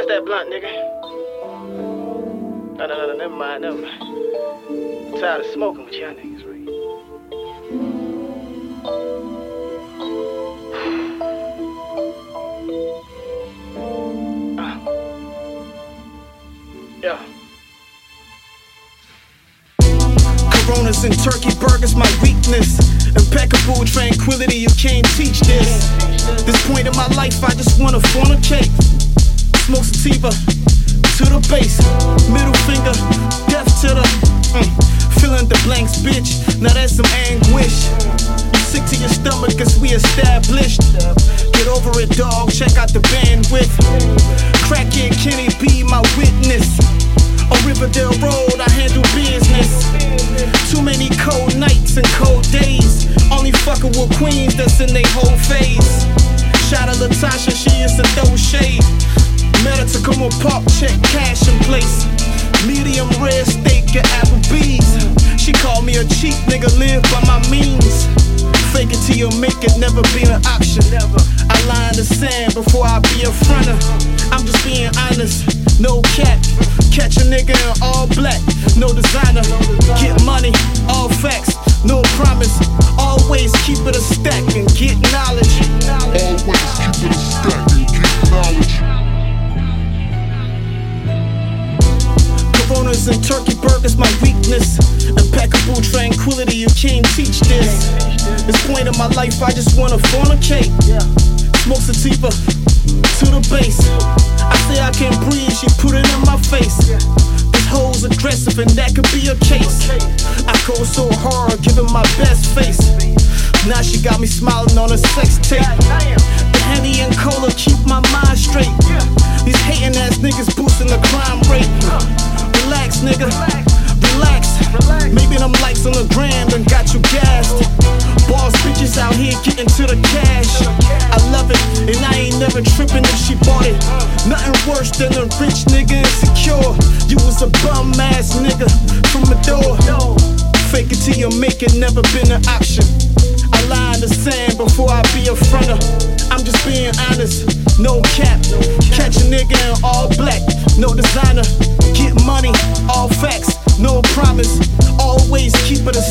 Pass that blunt, nigga. No, no, no, no, never mind, never mind. I'm tired of smoking with y'all niggas, right? Ah. Yeah. Coronas and turkey burgers, my weakness. Impeccable tranquility, you can't teach this. This point in my life, I just wanna fornicate. Bitch. Now that's some anguish. You sick to your stomach, cause we established. Get over it, dog. Check out the bandwidth. Crackhead Kenny be my witness. On Riverdale Road, I handle business. Too many cold nights and cold days. Only fucking with queens that's in they whole phase. Shout out Latasha, she is to throw shade. Met to come on pop, check cash in place. Medium rare steak at Applebee's. She called me a cheap nigga, live by my means. Fake it till you make it, never been an option. I lie in the sand before I be a fronter. I'm just being honest, no cap. Catch a nigga in all black, no designer. Get money, all facts, no promise. Always keep it a stack and get knowledge. Always keep it a stack and get knowledge. Coronas and turkey my life, I just wanna fornicate. Smoke sativa to the base. I say I can't breathe, she put it in my face. This hoe's aggressive, and that could be a case. I go so hard, giving my best face. Now she got me smiling on a sex tape. The Henny and Cola keep my mind straight. These hating ass niggas boosting the crime rate. Relax, nigga. Relax. Maybe them likes on the gram Nothing worse than a rich nigga insecure. You was a bum ass nigga from the door. Fake it till you make it, never been an option. I lie in the sand before I be a fronter. I'm just being honest, no cap. Catch a nigga in all black, no designer. Get money, all facts, no promise. Always keep it a